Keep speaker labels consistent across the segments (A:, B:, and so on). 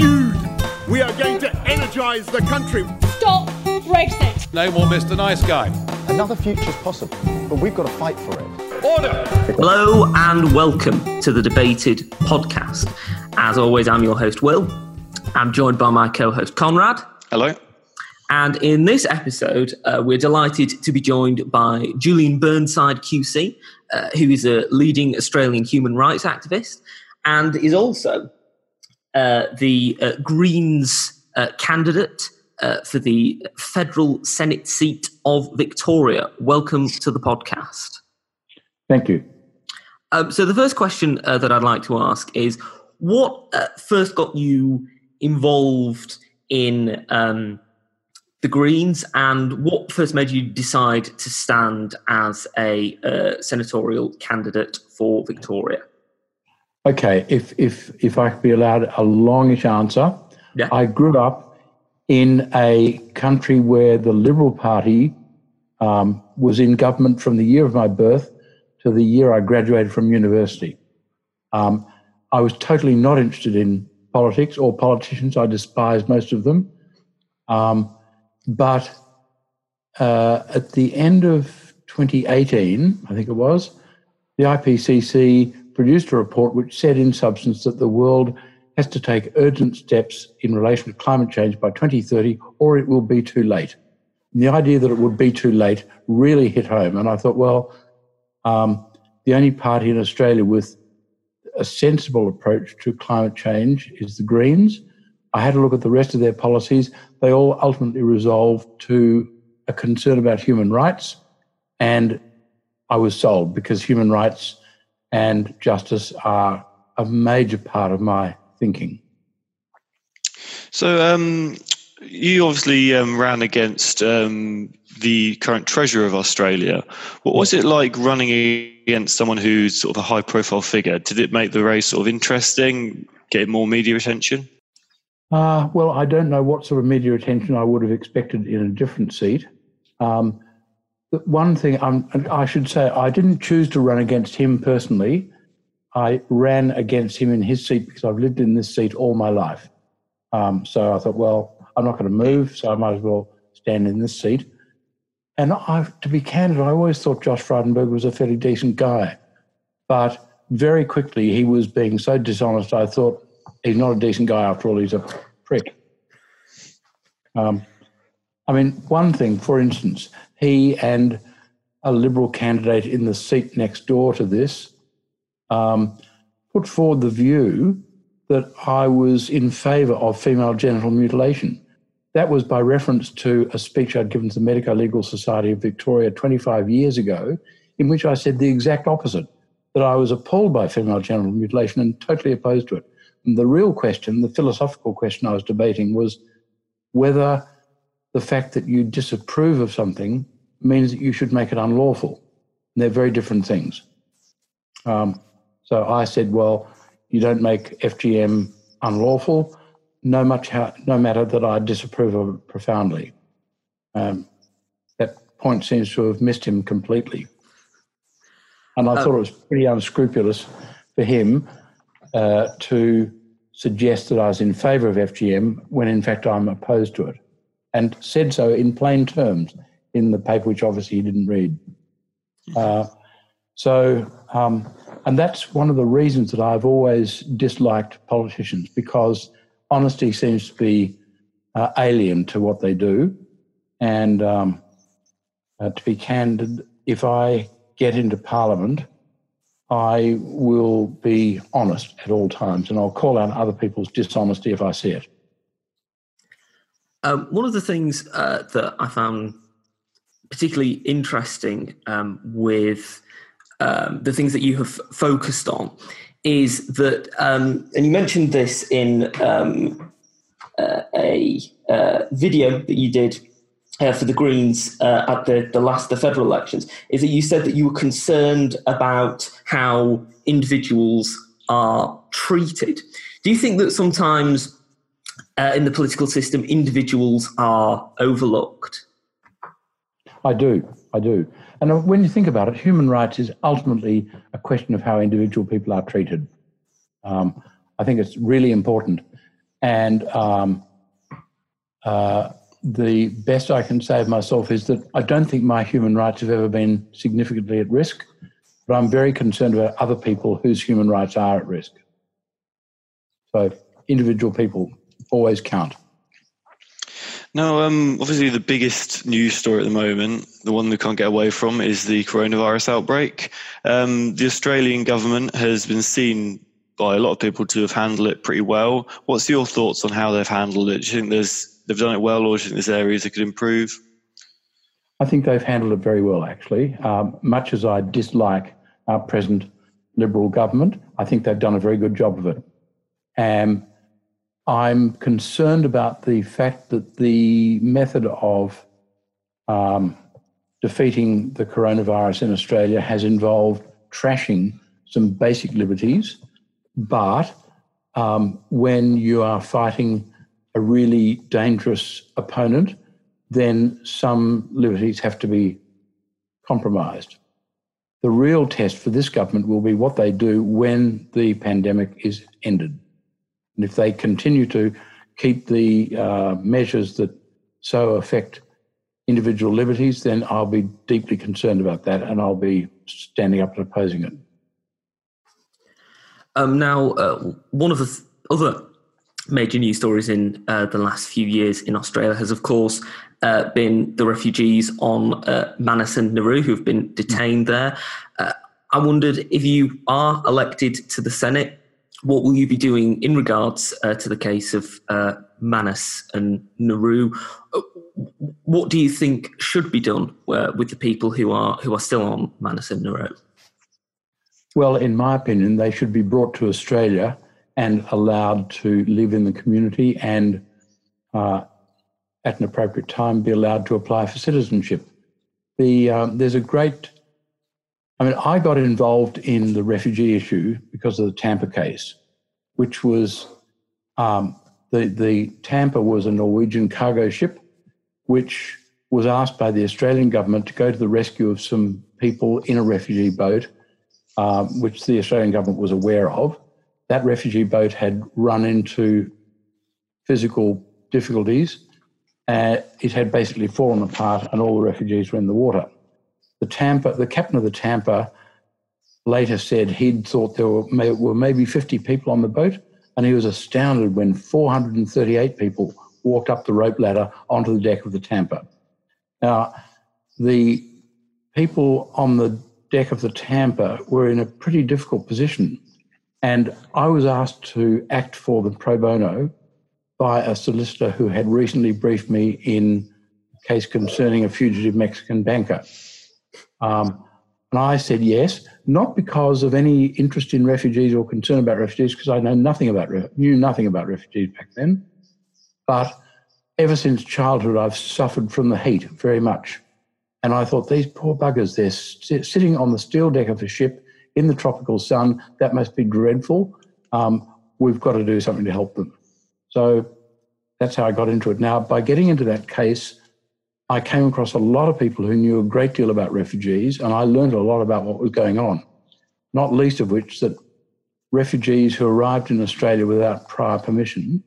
A: Dude, we are going to energise the country.
B: Stop Brexit.
C: No more Mr. Nice Guy.
D: Another future's possible, but we've got to fight for it.
C: Order!
E: Hello and welcome to the Debated podcast. As always, I'm your host, Will. I'm joined by my co host, Conrad.
F: Hello.
E: And in this episode, uh, we're delighted to be joined by Julian Burnside QC, uh, who is a leading Australian human rights activist and is also the uh, Greens uh, candidate uh, for the federal Senate seat of Victoria. Welcome to the podcast.
G: Thank you.
E: Um, so, the first question that I'd like to ask is what first got you involved in. Um, the Greens, and what first made you decide to stand as a uh, senatorial candidate for Victoria?
G: Okay, if if if I could be allowed a longish answer, yeah. I grew up in a country where the Liberal Party um, was in government from the year of my birth to the year I graduated from university. Um, I was totally not interested in politics or politicians. I despised most of them. Um, but uh, at the end of 2018, I think it was, the IPCC produced a report which said, in substance, that the world has to take urgent steps in relation to climate change by 2030 or it will be too late. And the idea that it would be too late really hit home. And I thought, well, um, the only party in Australia with a sensible approach to climate change is the Greens. I had a look at the rest of their policies. They all ultimately resolved to a concern about human rights. And I was sold because human rights and justice are a major part of my thinking.
F: So, um, you obviously um, ran against um, the current treasurer of Australia. What was it like running against someone who's sort of a high profile figure? Did it make the race sort of interesting, get more media attention?
G: Uh, well, I don't know what sort of media attention I would have expected in a different seat. Um, one thing I'm, i should say, I didn't choose to run against him personally. I ran against him in his seat because I've lived in this seat all my life. Um, so I thought, well, I'm not going to move, so I might as well stand in this seat. And I, to be candid, I always thought Josh Frydenberg was a fairly decent guy. But very quickly, he was being so dishonest, I thought, he's not a decent guy after all. He's a prick. Um, I mean, one thing, for instance, he and a Liberal candidate in the seat next door to this um, put forward the view that I was in favour of female genital mutilation. That was by reference to a speech I'd given to the Medico Legal Society of Victoria 25 years ago, in which I said the exact opposite that I was appalled by female genital mutilation and totally opposed to it. And the real question, the philosophical question I was debating was whether the fact that you disapprove of something means that you should make it unlawful. And they're very different things. Um, so I said, well, you don't make FGM unlawful, no, much how, no matter that I disapprove of it profoundly. Um, that point seems to have missed him completely. And I um, thought it was pretty unscrupulous for him uh, to suggest that I was in favour of FGM when in fact I'm opposed to it, and said so in plain terms in the paper, which obviously he didn't read. Uh, so, um, and that's one of the reasons that I've always disliked politicians because honesty seems to be uh, alien to what they do. And um, uh, to be candid, if I get into Parliament I will be honest at all times and I'll call out other people's dishonesty if I see it.
E: Um, one of the things uh, that I found particularly interesting um, with um, the things that you have focused on is that, um, and you mentioned this in um, uh, a uh, video that you did uh, for the Greens uh, at the, the last the federal elections is that you said that you were concerned about how individuals are treated. Do you think that sometimes uh, in the political system individuals are overlooked?
G: I do, I do. And when you think about it, human rights is ultimately a question of how individual people are treated. Um, I think it's really important. And um, uh, the best I can say of myself is that I don't think my human rights have ever been significantly at risk, but I'm very concerned about other people whose human rights are at risk. So individual people always count.
F: Now, um, obviously, the biggest news story at the moment, the one we can't get away from, is the coronavirus outbreak. Um, the Australian government has been seen by a lot of people to have handled it pretty well. What's your thoughts on how they've handled it? Do you think there's they've done it well, or do you think there's areas that could improve?
G: I think they've handled it very well, actually. Um, much as I dislike our present Liberal government, I think they've done a very good job of it. And I'm concerned about the fact that the method of um, defeating the coronavirus in Australia has involved trashing some basic liberties. But um, when you are fighting a really dangerous opponent, then some liberties have to be compromised. The real test for this government will be what they do when the pandemic is ended. And if they continue to keep the uh, measures that so affect individual liberties, then I'll be deeply concerned about that and I'll be standing up and opposing it.
E: Um, now, uh, one of the th- other major news stories in uh, the last few years in Australia has, of course, uh, been the refugees on uh, Manus and Nauru who've been detained there. Uh, I wondered if you are elected to the Senate, what will you be doing in regards uh, to the case of uh, Manus and Nauru? Uh, what do you think should be done uh, with the people who are who are still on Manus and Nauru?
G: Well, in my opinion, they should be brought to Australia and allowed to live in the community and uh, at an appropriate time be allowed to apply for citizenship. The, um, there's a great I mean, I got involved in the refugee issue because of the Tampa case, which was um, the, the Tampa was a Norwegian cargo ship, which was asked by the Australian government to go to the rescue of some people in a refugee boat, um, which the Australian government was aware of. That refugee boat had run into physical difficulties. Uh, it had basically fallen apart, and all the refugees were in the water. The Tampa, the captain of the Tampa, later said he'd thought there were, may, were maybe 50 people on the boat, and he was astounded when 438 people walked up the rope ladder onto the deck of the Tampa. Now, the people on the deck of the Tampa were in a pretty difficult position, and I was asked to act for them pro bono by a solicitor who had recently briefed me in a case concerning a fugitive Mexican banker. Um, and I said yes, not because of any interest in refugees or concern about refugees, because I know nothing about knew nothing about refugees back then. But ever since childhood, I've suffered from the heat very much. And I thought, these poor buggers, they're sitting on the steel deck of a ship in the tropical sun. That must be dreadful. Um, we've got to do something to help them. So that's how I got into it. Now, by getting into that case, I came across a lot of people who knew a great deal about refugees, and I learned a lot about what was going on, not least of which that refugees who arrived in Australia without prior permission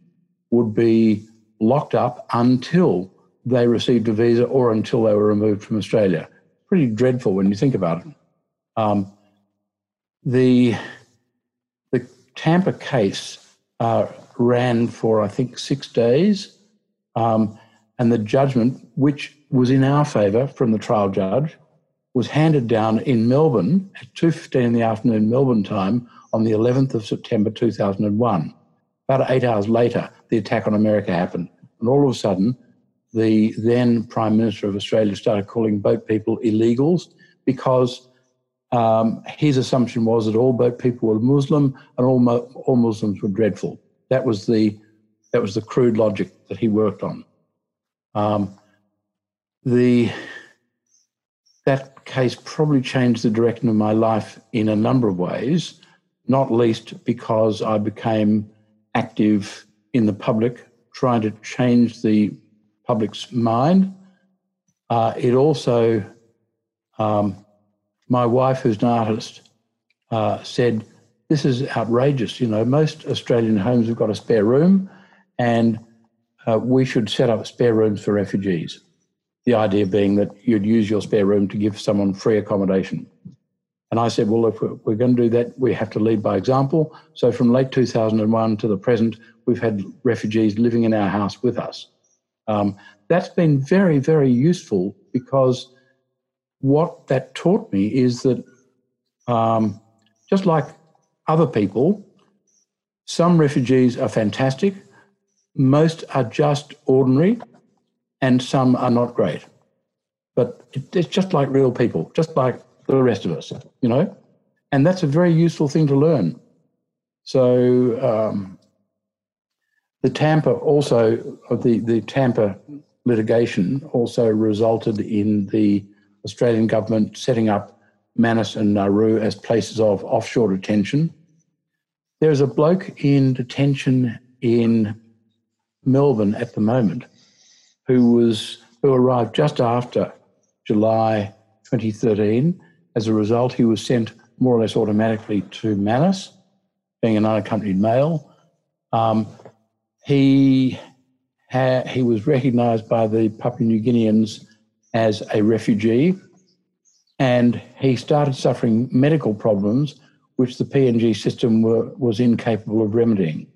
G: would be locked up until they received a visa or until they were removed from Australia. Pretty dreadful when you think about it. Um, the, the Tampa case uh, ran for, I think, six days. Um, and the judgment, which was in our favour from the trial judge, was handed down in Melbourne at 2.15 in the afternoon Melbourne time on the 11th of September 2001. About eight hours later, the attack on America happened. And all of a sudden, the then Prime Minister of Australia started calling boat people illegals because um, his assumption was that all boat people were Muslim and all, all Muslims were dreadful. That was the that was the crude logic that he worked on. Um, the that case probably changed the direction of my life in a number of ways, not least because I became active in the public, trying to change the public's mind. Uh, it also, um, my wife, who's an artist, uh, said, This is outrageous. You know, most Australian homes have got a spare room and uh, we should set up spare rooms for refugees. The idea being that you'd use your spare room to give someone free accommodation. And I said, well, if we're going to do that, we have to lead by example. So from late 2001 to the present, we've had refugees living in our house with us. Um, that's been very, very useful because what that taught me is that um, just like other people, some refugees are fantastic, most are just ordinary, and some are not great. But it's just like real people, just like the rest of us, you know? And that's a very useful thing to learn. So um, the Tampa also, the, the Tampa litigation also resulted in the Australian government setting up Manus and Nauru as places of offshore detention. There's a bloke in detention in Melbourne at the moment who was who arrived just after July 2013 as a result, he was sent more or less automatically to Manus, being an unaccompanied male. Um, he ha- he was recognised by the Papua New Guineans as a refugee, and he started suffering medical problems which the PNG system were, was incapable of remedying.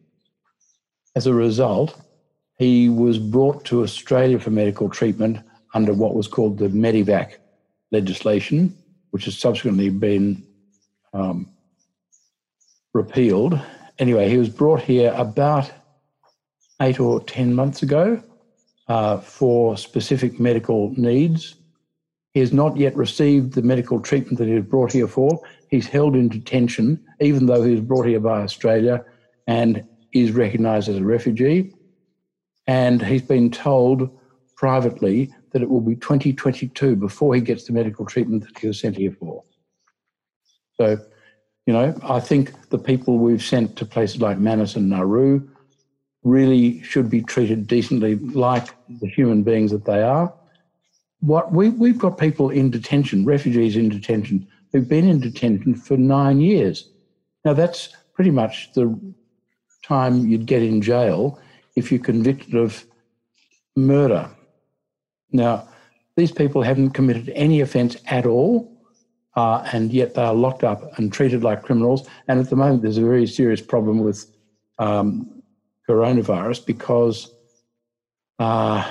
G: As a result, he was brought to Australia for medical treatment under what was called the Medevac legislation, which has subsequently been um, repealed. Anyway, he was brought here about eight or 10 months ago uh, for specific medical needs. He has not yet received the medical treatment that he was brought here for. He's held in detention, even though he was brought here by Australia and is recognised as a refugee. And he's been told privately that it will be 2022 before he gets the medical treatment that he was sent here for. So, you know, I think the people we've sent to places like Manus and Nauru really should be treated decently like the human beings that they are. What we, we've got people in detention, refugees in detention, who've been in detention for nine years. Now, that's pretty much the time you'd get in jail if you're convicted of murder now, these people haven't committed any offence at all, uh, and yet they are locked up and treated like criminals. And at the moment, there's a very serious problem with um, coronavirus because uh,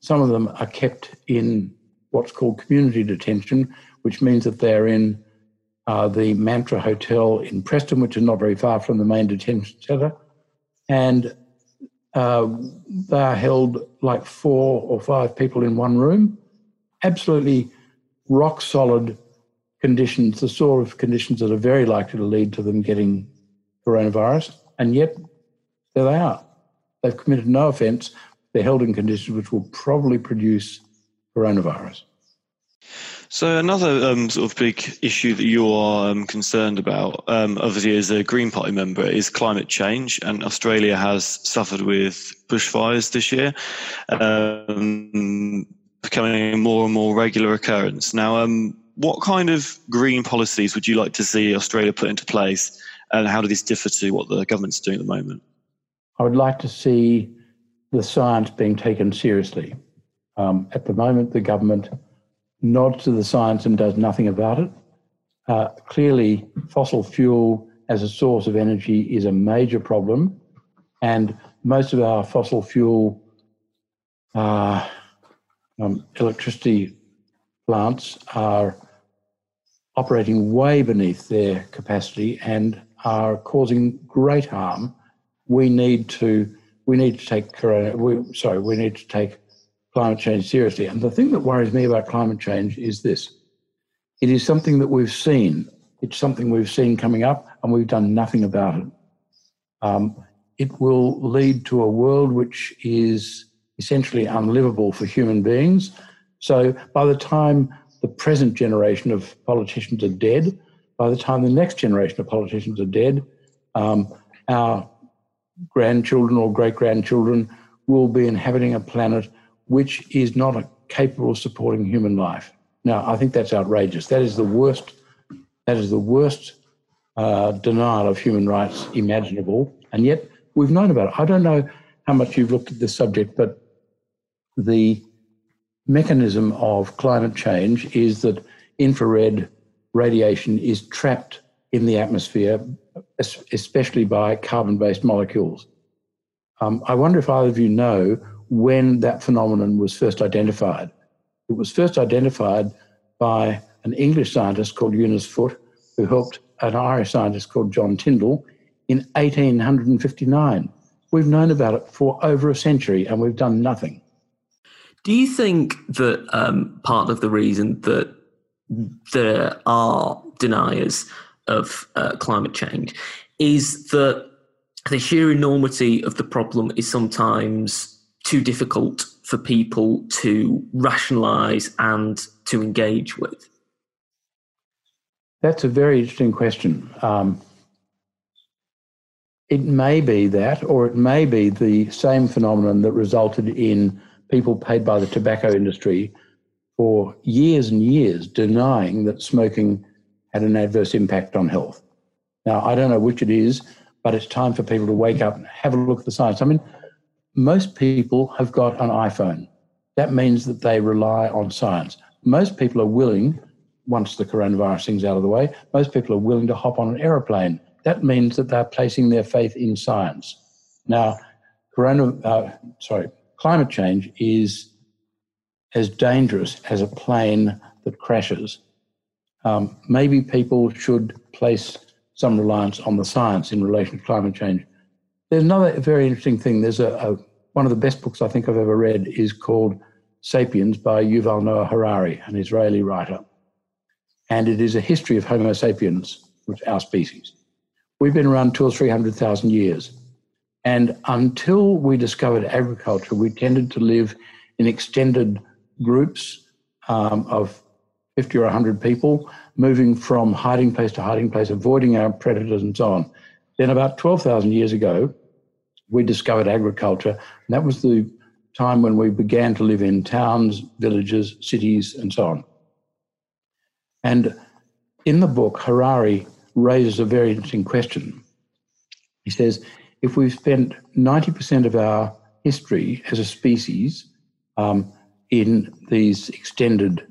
G: some of them are kept in what's called community detention, which means that they're in uh, the Mantra Hotel in Preston, which is not very far from the main detention centre. And uh, they are held like four or five people in one room. Absolutely rock solid conditions, the sort of conditions that are very likely to lead to them getting coronavirus. And yet, there they are. They've committed no offence. They're held in conditions which will probably produce coronavirus.
F: So another um, sort of big issue that you are um, concerned about, um, obviously as a Green Party member, is climate change, and Australia has suffered with bushfires this year, um, becoming a more and more regular occurrence. Now, um, what kind of green policies would you like to see Australia put into place, and how do these differ to what the government's doing at the moment?
G: I would like to see the science being taken seriously. Um, at the moment, the government nods to the science and does nothing about it. Uh, clearly, fossil fuel as a source of energy is a major problem, and most of our fossil fuel uh, um, electricity plants are operating way beneath their capacity and are causing great harm. We need to we need to take corona. We, sorry, we need to take climate change seriously. And the thing that worries me about climate change is this it is something that we've seen, it's something we've seen coming up, and we've done nothing about it. Um, it will lead to a world which is essentially unlivable for human beings. So by the time the present generation of politicians are dead, by the time the next generation of politicians are dead, um, our grandchildren or great grandchildren will be inhabiting a planet which is not capable of supporting human life. Now, I think that's outrageous. That is the worst. That is the worst uh, denial of human rights imaginable, and yet we've known about it. I don't know how much you've looked at this subject, but the mechanism of climate change is that infrared radiation is trapped in the atmosphere, especially by carbon based molecules. Um, I wonder if either of you know when that phenomenon was first identified. It was first identified by an English scientist called Eunice Foote, who helped an Irish scientist called John Tyndall in 1859. We've known about it for over a century and we've done nothing.
E: Do you think that um, part of the reason that there are deniers of uh, climate change is that the sheer enormity of the problem is sometimes too difficult for people to rationalize and to engage with?
G: That's a very interesting question. Um, it may be that, or it may be the same phenomenon that resulted in people paid by the tobacco industry for years and years denying that smoking had an adverse impact on health. Now, I don't know which it is, but it's time for people to wake up and have a look at the science. I mean, most people have got an iPhone. That means that they rely on science. Most people are willing, once the coronavirus thing's out of the way, most people are willing to hop on an aeroplane. That means that they're placing their faith in science. Now, corona, uh, sorry, climate change is as dangerous as a plane that crashes. Um, maybe people should place some reliance on the science in relation to climate change. There's another very interesting thing. There's a, a one of the best books I think I've ever read is called Sapiens by Yuval Noah Harari, an Israeli writer. And it is a history of Homo sapiens, which our species. We've been around two or three hundred thousand years. And until we discovered agriculture, we tended to live in extended groups um, of 50 or 100 people, moving from hiding place to hiding place, avoiding our predators and so on. Then, about 12,000 years ago, we discovered agriculture. And that was the time when we began to live in towns, villages, cities, and so on. And in the book, Harari raises a very interesting question. He says, if we've spent 90% of our history as a species um, in these extended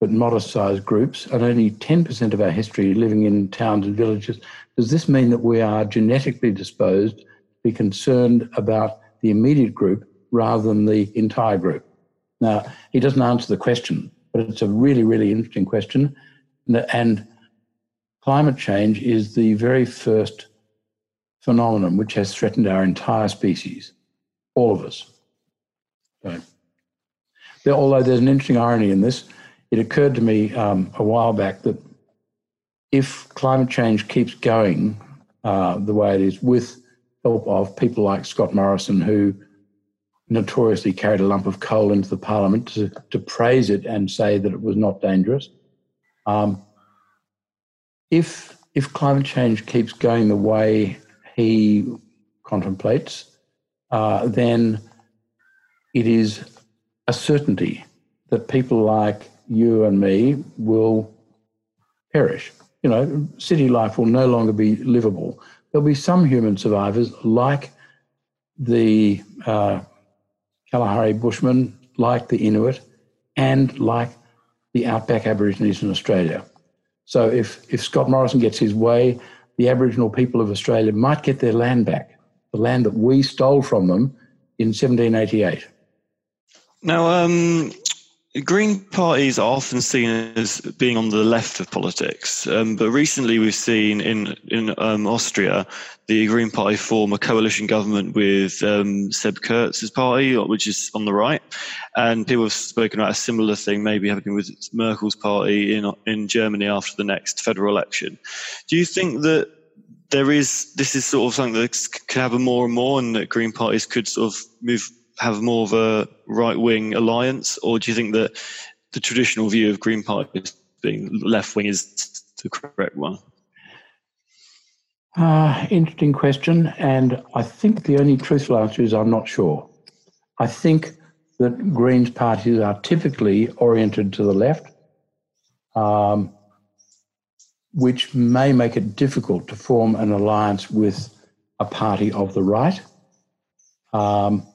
G: but modest sized groups and only 10% of our history living in towns and villages, does this mean that we are genetically disposed to be concerned about the immediate group rather than the entire group? Now, he doesn't answer the question, but it's a really, really interesting question. And climate change is the very first phenomenon which has threatened our entire species, all of us. So, although there's an interesting irony in this, it occurred to me um, a while back that if climate change keeps going uh, the way it is, with help of people like Scott Morrison, who notoriously carried a lump of coal into the parliament to, to praise it and say that it was not dangerous. Um, if if climate change keeps going the way he contemplates, uh, then it is a certainty that people like you and me will perish. You know, city life will no longer be livable. There'll be some human survivors, like the uh, Kalahari Bushmen, like the Inuit, and like the outback Aborigines in Australia. So if, if Scott Morrison gets his way, the Aboriginal people of Australia might get their land back, the land that we stole from them in 1788.
F: Now, um, Green parties are often seen as being on the left of politics, um, but recently we've seen in in um, Austria the Green Party form a coalition government with um, Seb Kurz's party, which is on the right, and people have spoken about a similar thing maybe happening with Merkel's party in in Germany after the next federal election. Do you think that there is this is sort of something that can happen more and more, and that Green parties could sort of move have more of a right wing alliance, or do you think that the traditional view of Green Party being left wing is the correct one?
G: Uh, interesting question, and I think the only truthful answer is I'm not sure. I think that Greens parties are typically oriented to the left, um, which may make it difficult to form an alliance with a party of the right. Um,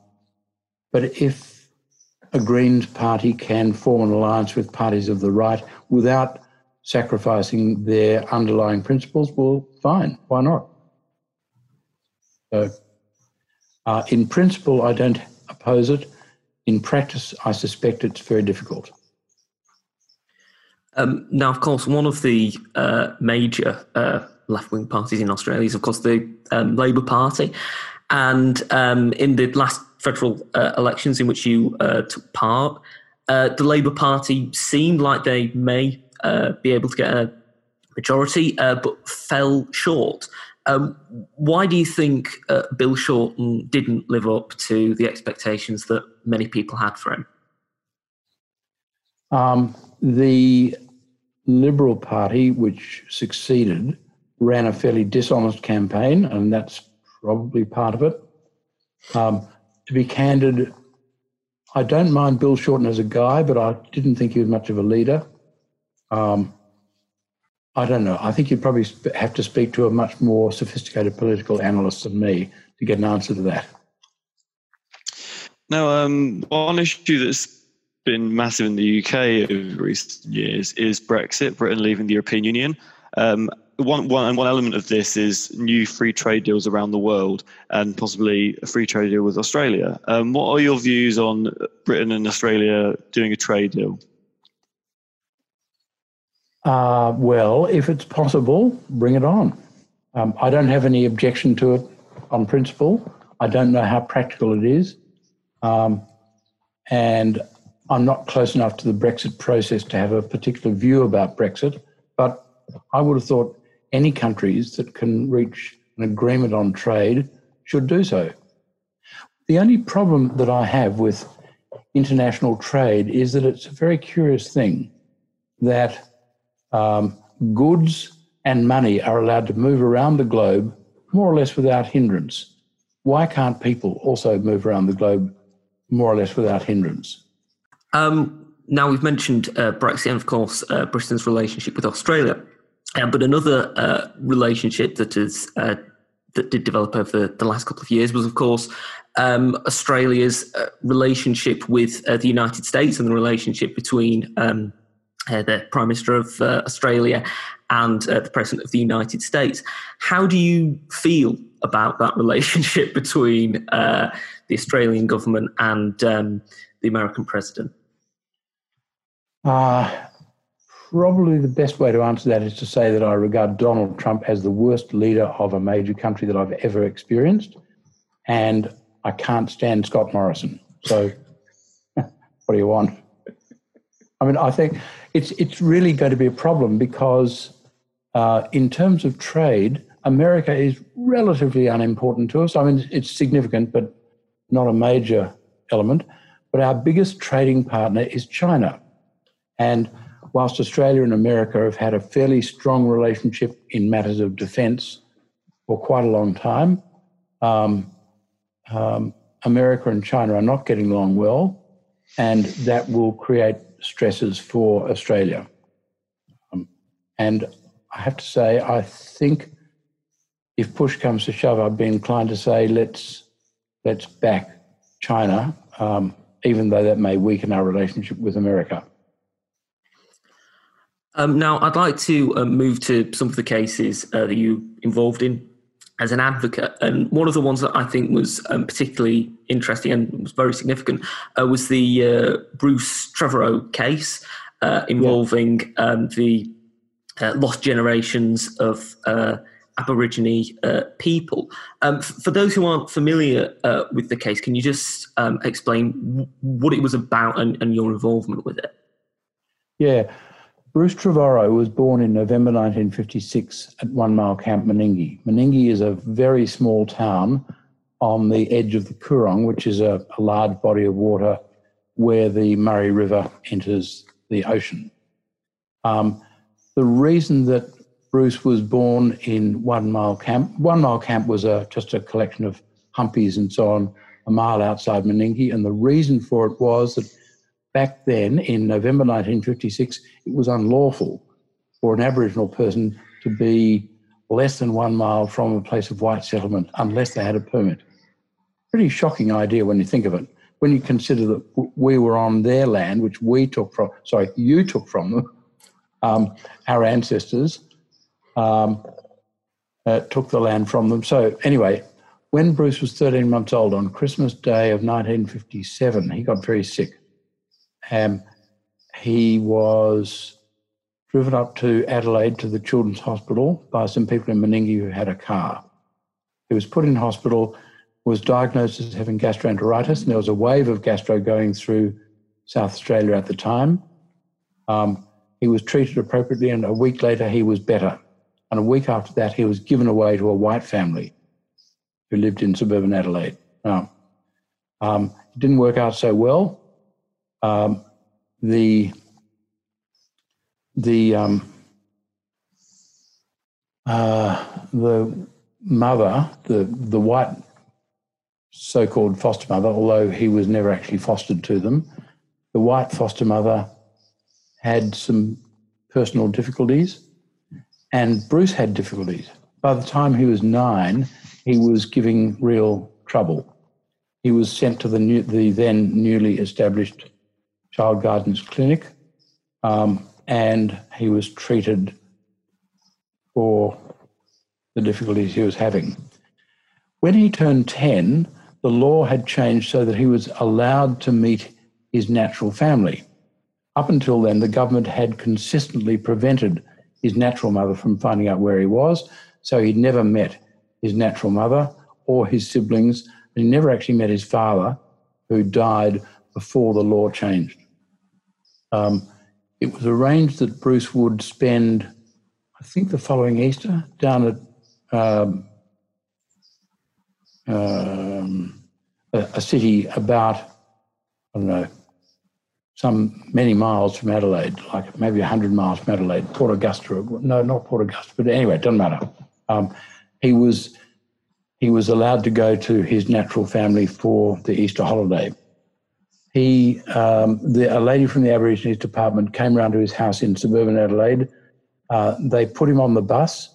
G: but if a Greens party can form an alliance with parties of the right without sacrificing their underlying principles, well, fine, why not? So, uh, in principle, I don't oppose it. In practice, I suspect it's very difficult.
E: Um, now, of course, one of the uh, major uh, left wing parties in Australia is, of course, the um, Labor Party. And um, in the last federal uh, elections in which you uh, took part, uh, the Labor Party seemed like they may uh, be able to get a majority, but fell short. Um, why do you think Bill Shorten didn't live up to the expectations that many people had for him?
G: Um, the Liberal Party, which succeeded, ran a fairly dishonest campaign, and that's probably part of it. Um, to be candid, I don't mind Bill Shorten as a guy, but I didn't think he was much of a leader. Um, I don't know. I think you'd probably have to speak to a much more sophisticated political analyst than me to get an answer to that.
F: Now, um, one issue that's been massive in the UK over recent years is Brexit, Britain leaving the European Union. Um, one, one, one element of this is new free trade deals around the world and possibly a free trade deal with Australia. Um, what are your views on Britain and Australia doing a trade deal?
G: Uh, well, if it's possible, bring it on. Um, I don't have any objection to it on principle. I don't know how practical it is. Um, and I'm not close enough to the Brexit process to have a particular view about Brexit, but I would have thought any countries that can reach an agreement on trade should do so. The only problem that I have with international trade is that it's a very curious thing that um, goods and money are allowed to move around the globe more or less without hindrance. Why can't people also move around the globe more or less without hindrance?
E: Um, now we've mentioned uh, Brexit and, of course, uh, Britain's relationship with Australia, uh, but another uh, relationship that is uh, that did develop over the, the, last couple of years was, of course, um, Australia's uh, relationship with the United States and the relationship between um, the Prime Minister of Australia and the President of the United States. How do you feel about that relationship between the Australian government and um, the American president?
G: Uh, probably the best way to answer that is to say that I regard Donald Trump as the worst leader of a major country that I've ever experienced. And I can't stand Scott Morrison. So, what do you want? I mean, I think it's it's really going to be a problem because, uh, in terms of trade, America is relatively unimportant to us. I mean, it's significant, but not a major element. But our biggest trading partner is China. And whilst Australia and America have had a fairly strong relationship in matters of defence for quite a long time, um, um, America and China are not getting along well, and that will create stresses for Australia. Um, and I have to say, I think if push comes to shove, I'd be inclined to say let's let's back China, um, even though that may weaken our relationship with America.
E: Um, now, I'd like to uh, move to some of the cases uh, that you involved in as an advocate. And one of the ones that I think was um, particularly interesting and was very significant uh, was the uh, Bruce Trevorrow case uh, involving yeah. um, the uh, lost generations of Aborigine people. Um, f- for those who aren't familiar with the case, can you just um, explain w- what it was about and, and your involvement with it?
G: Yeah. Bruce Trevorrow was born in November 1956 at One Mile Camp, Meningie. Meningie is a very small town on the edge of the Coorong, which is a, a large body of water where the Murray River enters the ocean. Um, the reason that Bruce was born in One Mile Camp, One Mile Camp was a, just a collection of humpies and so on, a mile outside Meningie, and the reason for it was that back then, in November 1956, it was unlawful for an Aboriginal person to be less than one mile from a place of white settlement unless they had a permit. pretty shocking idea when you think of it. When you consider that we were on their land, which we took from, sorry, you took from them, um, our ancestors um, uh, took the land from them. So, anyway, when Bruce was 13 months old on Christmas Day of 1957, he got very sick. Um, he was driven up to Adelaide to the Children's Hospital by some people in Meningie who had a car. He was put in hospital, was diagnosed as having gastroenteritis, and there was a wave of gastro going through South Australia at the time. Um, he was treated appropriately, and a week later, he was better. And a week after that, he was given away to a white family who lived in suburban Adelaide. Now, um, it didn't work out so well. Um, the the um, uh, the mother, the the white so-called foster mother, although he was never actually fostered to them, the white foster mother had some personal difficulties, and Bruce had difficulties. By the time he was nine, he was giving real trouble. He was sent to the new, the then newly established child guidance clinic, um, and he was treated for the difficulties he was having. When he turned 10, the law had changed so that he was allowed to meet his natural family. Up until then, the government had consistently prevented his natural mother from finding out where he was, so he'd never met his natural mother or his siblings, and he never actually met his father, who died before the law changed. Um, it was arranged that Bruce would spend, I think, the following Easter down at um, um, a, a, city about, I don't know, some many miles from Adelaide, like maybe 100 miles from Adelaide, Port Augusta. No, not Port Augusta, but anyway, it doesn't matter. Um, he was he was allowed to go to his natural family for the Easter holiday. He, um, the, a lady from the Aborigines department came round to his house in suburban Adelaide. Uh, they put him on the bus,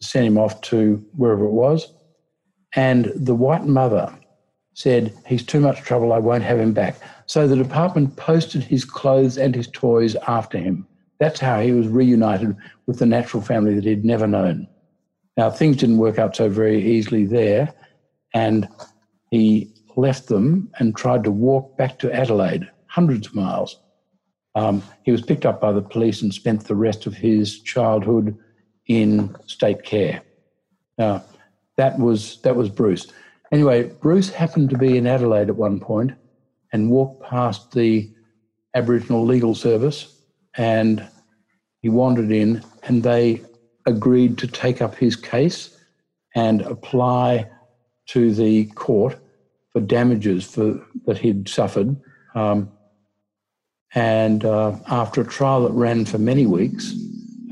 G: sent him off to wherever it was, and the white mother said, He's too much trouble, I won't have him back. So the department posted his clothes and his toys after him. That's how he was reunited with the natural family that he'd never known. Now, things didn't work out so very easily there, and he left them and tried to walk back to Adelaide, hundreds of miles. Um, he was picked up by the police and spent the rest of his childhood in state care. Now, that was that was Bruce. Anyway, Bruce happened to be in Adelaide at one point and walked past the Aboriginal Legal Service, and he wandered in, and they agreed to take up his case and apply to the court for damages for that he'd suffered. Um, and uh, after a trial that ran for many weeks,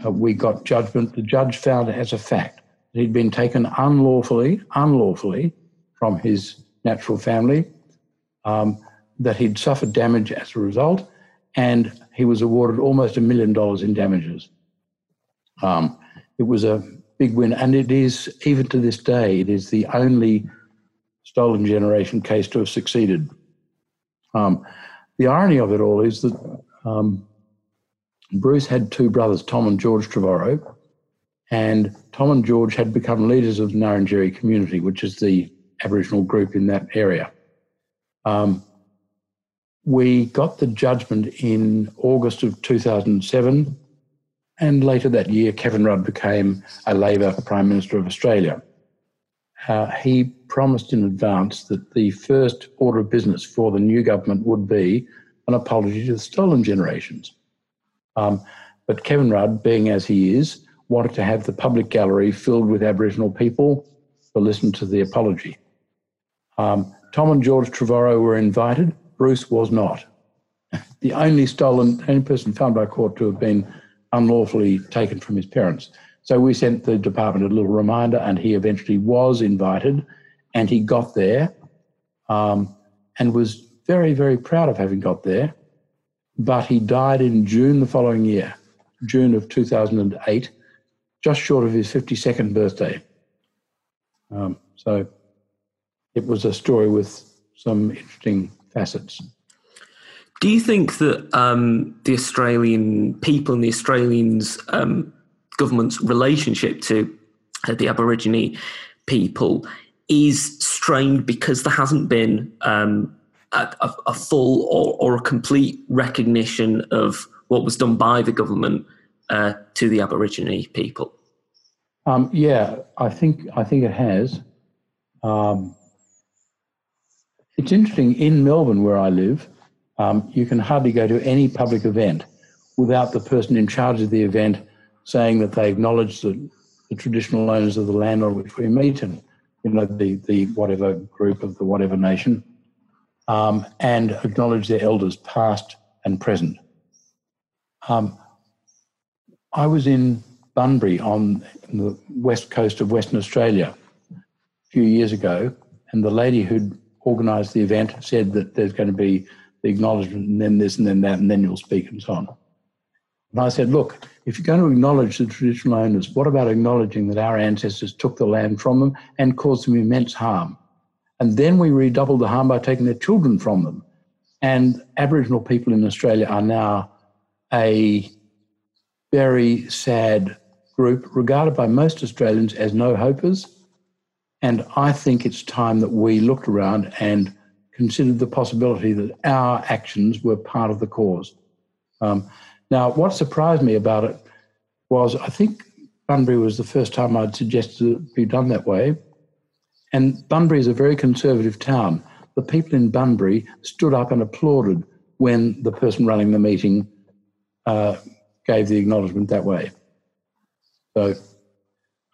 G: uh, we got judgment. The judge found as a fact that he'd been taken unlawfully, unlawfully from his natural family, um, that he'd suffered damage as a result, and he was awarded almost a million dollars in damages. Um, it was a big win, and it is even to this day, it is the only stolen generation case to have succeeded. Um, the irony of it all is that um, Bruce had two brothers, Tom and George Trevorrow, and Tom and George had become leaders of the Ngarrindjeri community, which is the Aboriginal group in that area. Um, we got the judgment in August of 2007 and later that year, Kevin Rudd became a Labor Prime Minister of Australia. Uh, he promised in advance that the first order of business for the new government would be an apology to the stolen generations. Um, but Kevin Rudd, being as he is, wanted to have the public gallery filled with Aboriginal people to listen to the apology. Um, Tom and George Trevorrow were invited. Bruce was not. The only stolen, only person found by court to have been unlawfully taken from his parents. So we sent the department a little reminder, and he eventually was invited, and he got there, um, and was very, very proud of having got there. But he died in June the following year, June of 2008, just short of his 52nd birthday. Um, so, it was a story with some interesting facets.
E: Do you think that um, the Australian people and the Australians' um, government's relationship to uh, the Aborigine people is strained because there hasn't been um, a, a, full or, or, a complete recognition of what was done by the government uh, to the Aborigine people?
G: Um, yeah, I think I think it has. Um, it's interesting in Melbourne, where I live, um, you can hardly go to any public event without the person in charge of the event saying that they acknowledge the, the traditional owners of the land on which we meet and you know the the whatever group of the whatever nation, um, and acknowledge their elders past and present. Um, I was in Bunbury on the west coast of Western Australia a few years ago, and the lady who'd organised the event said that there's going to be the acknowledgement and then this and then that and then you'll speak and so on. And I said, look, if you're going to acknowledge the traditional owners, what about acknowledging that our ancestors took the land from them and caused them immense harm? And then we redoubled the harm by taking their children from them. And Aboriginal people in Australia are now a very sad group, regarded by most Australians as no hopers. And I think it's time that we looked around and considered the possibility that our actions were part of the cause. Um, now, what surprised me about it was I think Bunbury was the first time I'd suggested it be done that way. And Bunbury is a very conservative town. The people in Bunbury stood up and applauded when the person running the meeting uh, gave the acknowledgement that way. So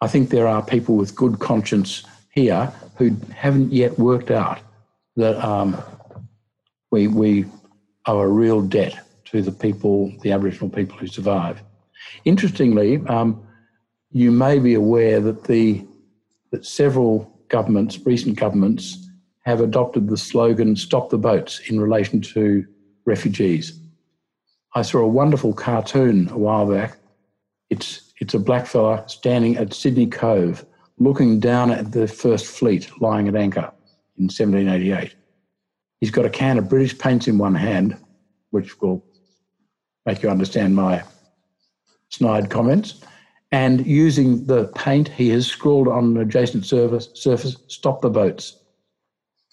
G: I think there are people with good conscience here who haven't yet worked out that um, we, we owe a real debt to the people, the Aboriginal people who survive. Interestingly, um, you may be aware that the that several governments, recent governments, have adopted the slogan "Stop the boats" in relation to refugees. I saw a wonderful cartoon a while back. It's it's a black fella standing at Sydney Cove, looking down at the first fleet lying at anchor in 1788. He's got a can of British paints in one hand, which will make you understand my snide comments. And using the paint, he has scrawled on an adjacent surface, surface stop the boats.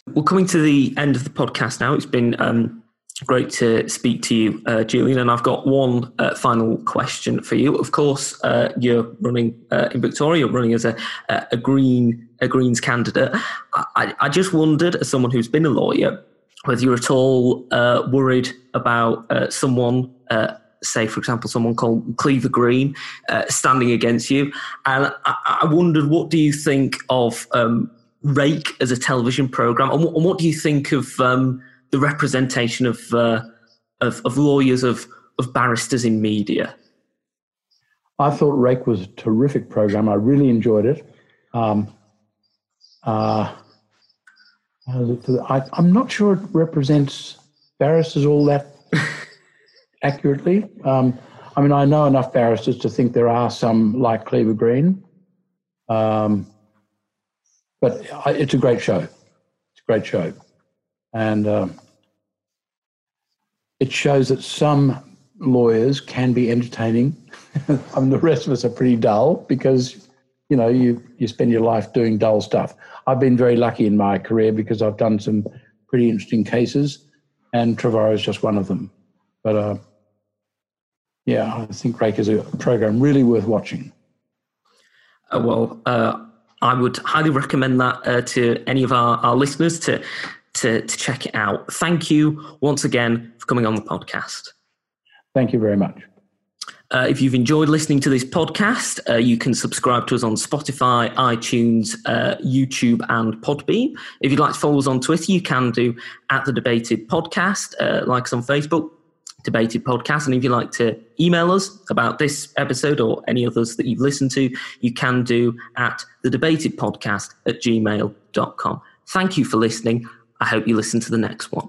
E: We're coming to the end of the podcast now. It's been um, great to speak to you, uh, Julian. And I've got one uh, final question for you. Of course, uh, you're running uh, in Victoria. You're running as a, a green a Greens candidate. I, I, just wondered, as someone who's been a lawyer, whether you're at all uh, worried about uh. Say, for example, someone called Cleaver Greene standing against you, and I, I, wondered, what do you think of um, Rake as a television program, and what, and what do you think of um, the representation of, uh, of, of lawyers, of, of barristers in media?
G: I thought Rake was a terrific program. I really enjoyed it. Um, uh, I, am not sure it represents barristers all that accurately. Um, I mean, I know enough barristers to think there are some like Cleaver Greene, um, but it's a great show. It's a great show, and um, it shows that some lawyers can be entertaining. I mean, the rest of us are pretty dull because, you know, you, you spend your life doing dull stuff. I've been very lucky in my career because I've done some pretty interesting cases, and Trevorrow is just one of them. But uh, yeah, I think Rake is a program really worth watching.
E: Uh, well, uh, I would highly recommend that uh, to any of our, our listeners to to, to check it out. Thank you once again for coming on the podcast.
G: Thank you very much.
E: Uh, if you've enjoyed listening to this podcast, uh, you can subscribe to us on Spotify, iTunes, uh, YouTube, and Podbean. If you'd like to follow us on Twitter, you can do at the Debated Podcast, uh, like us on Facebook, Debated Podcast. And if you'd like to email us about this episode or any others that you've listened to, you can do at the Debated Podcast at gmail.com. Thank you for listening. I hope you listen to the next one.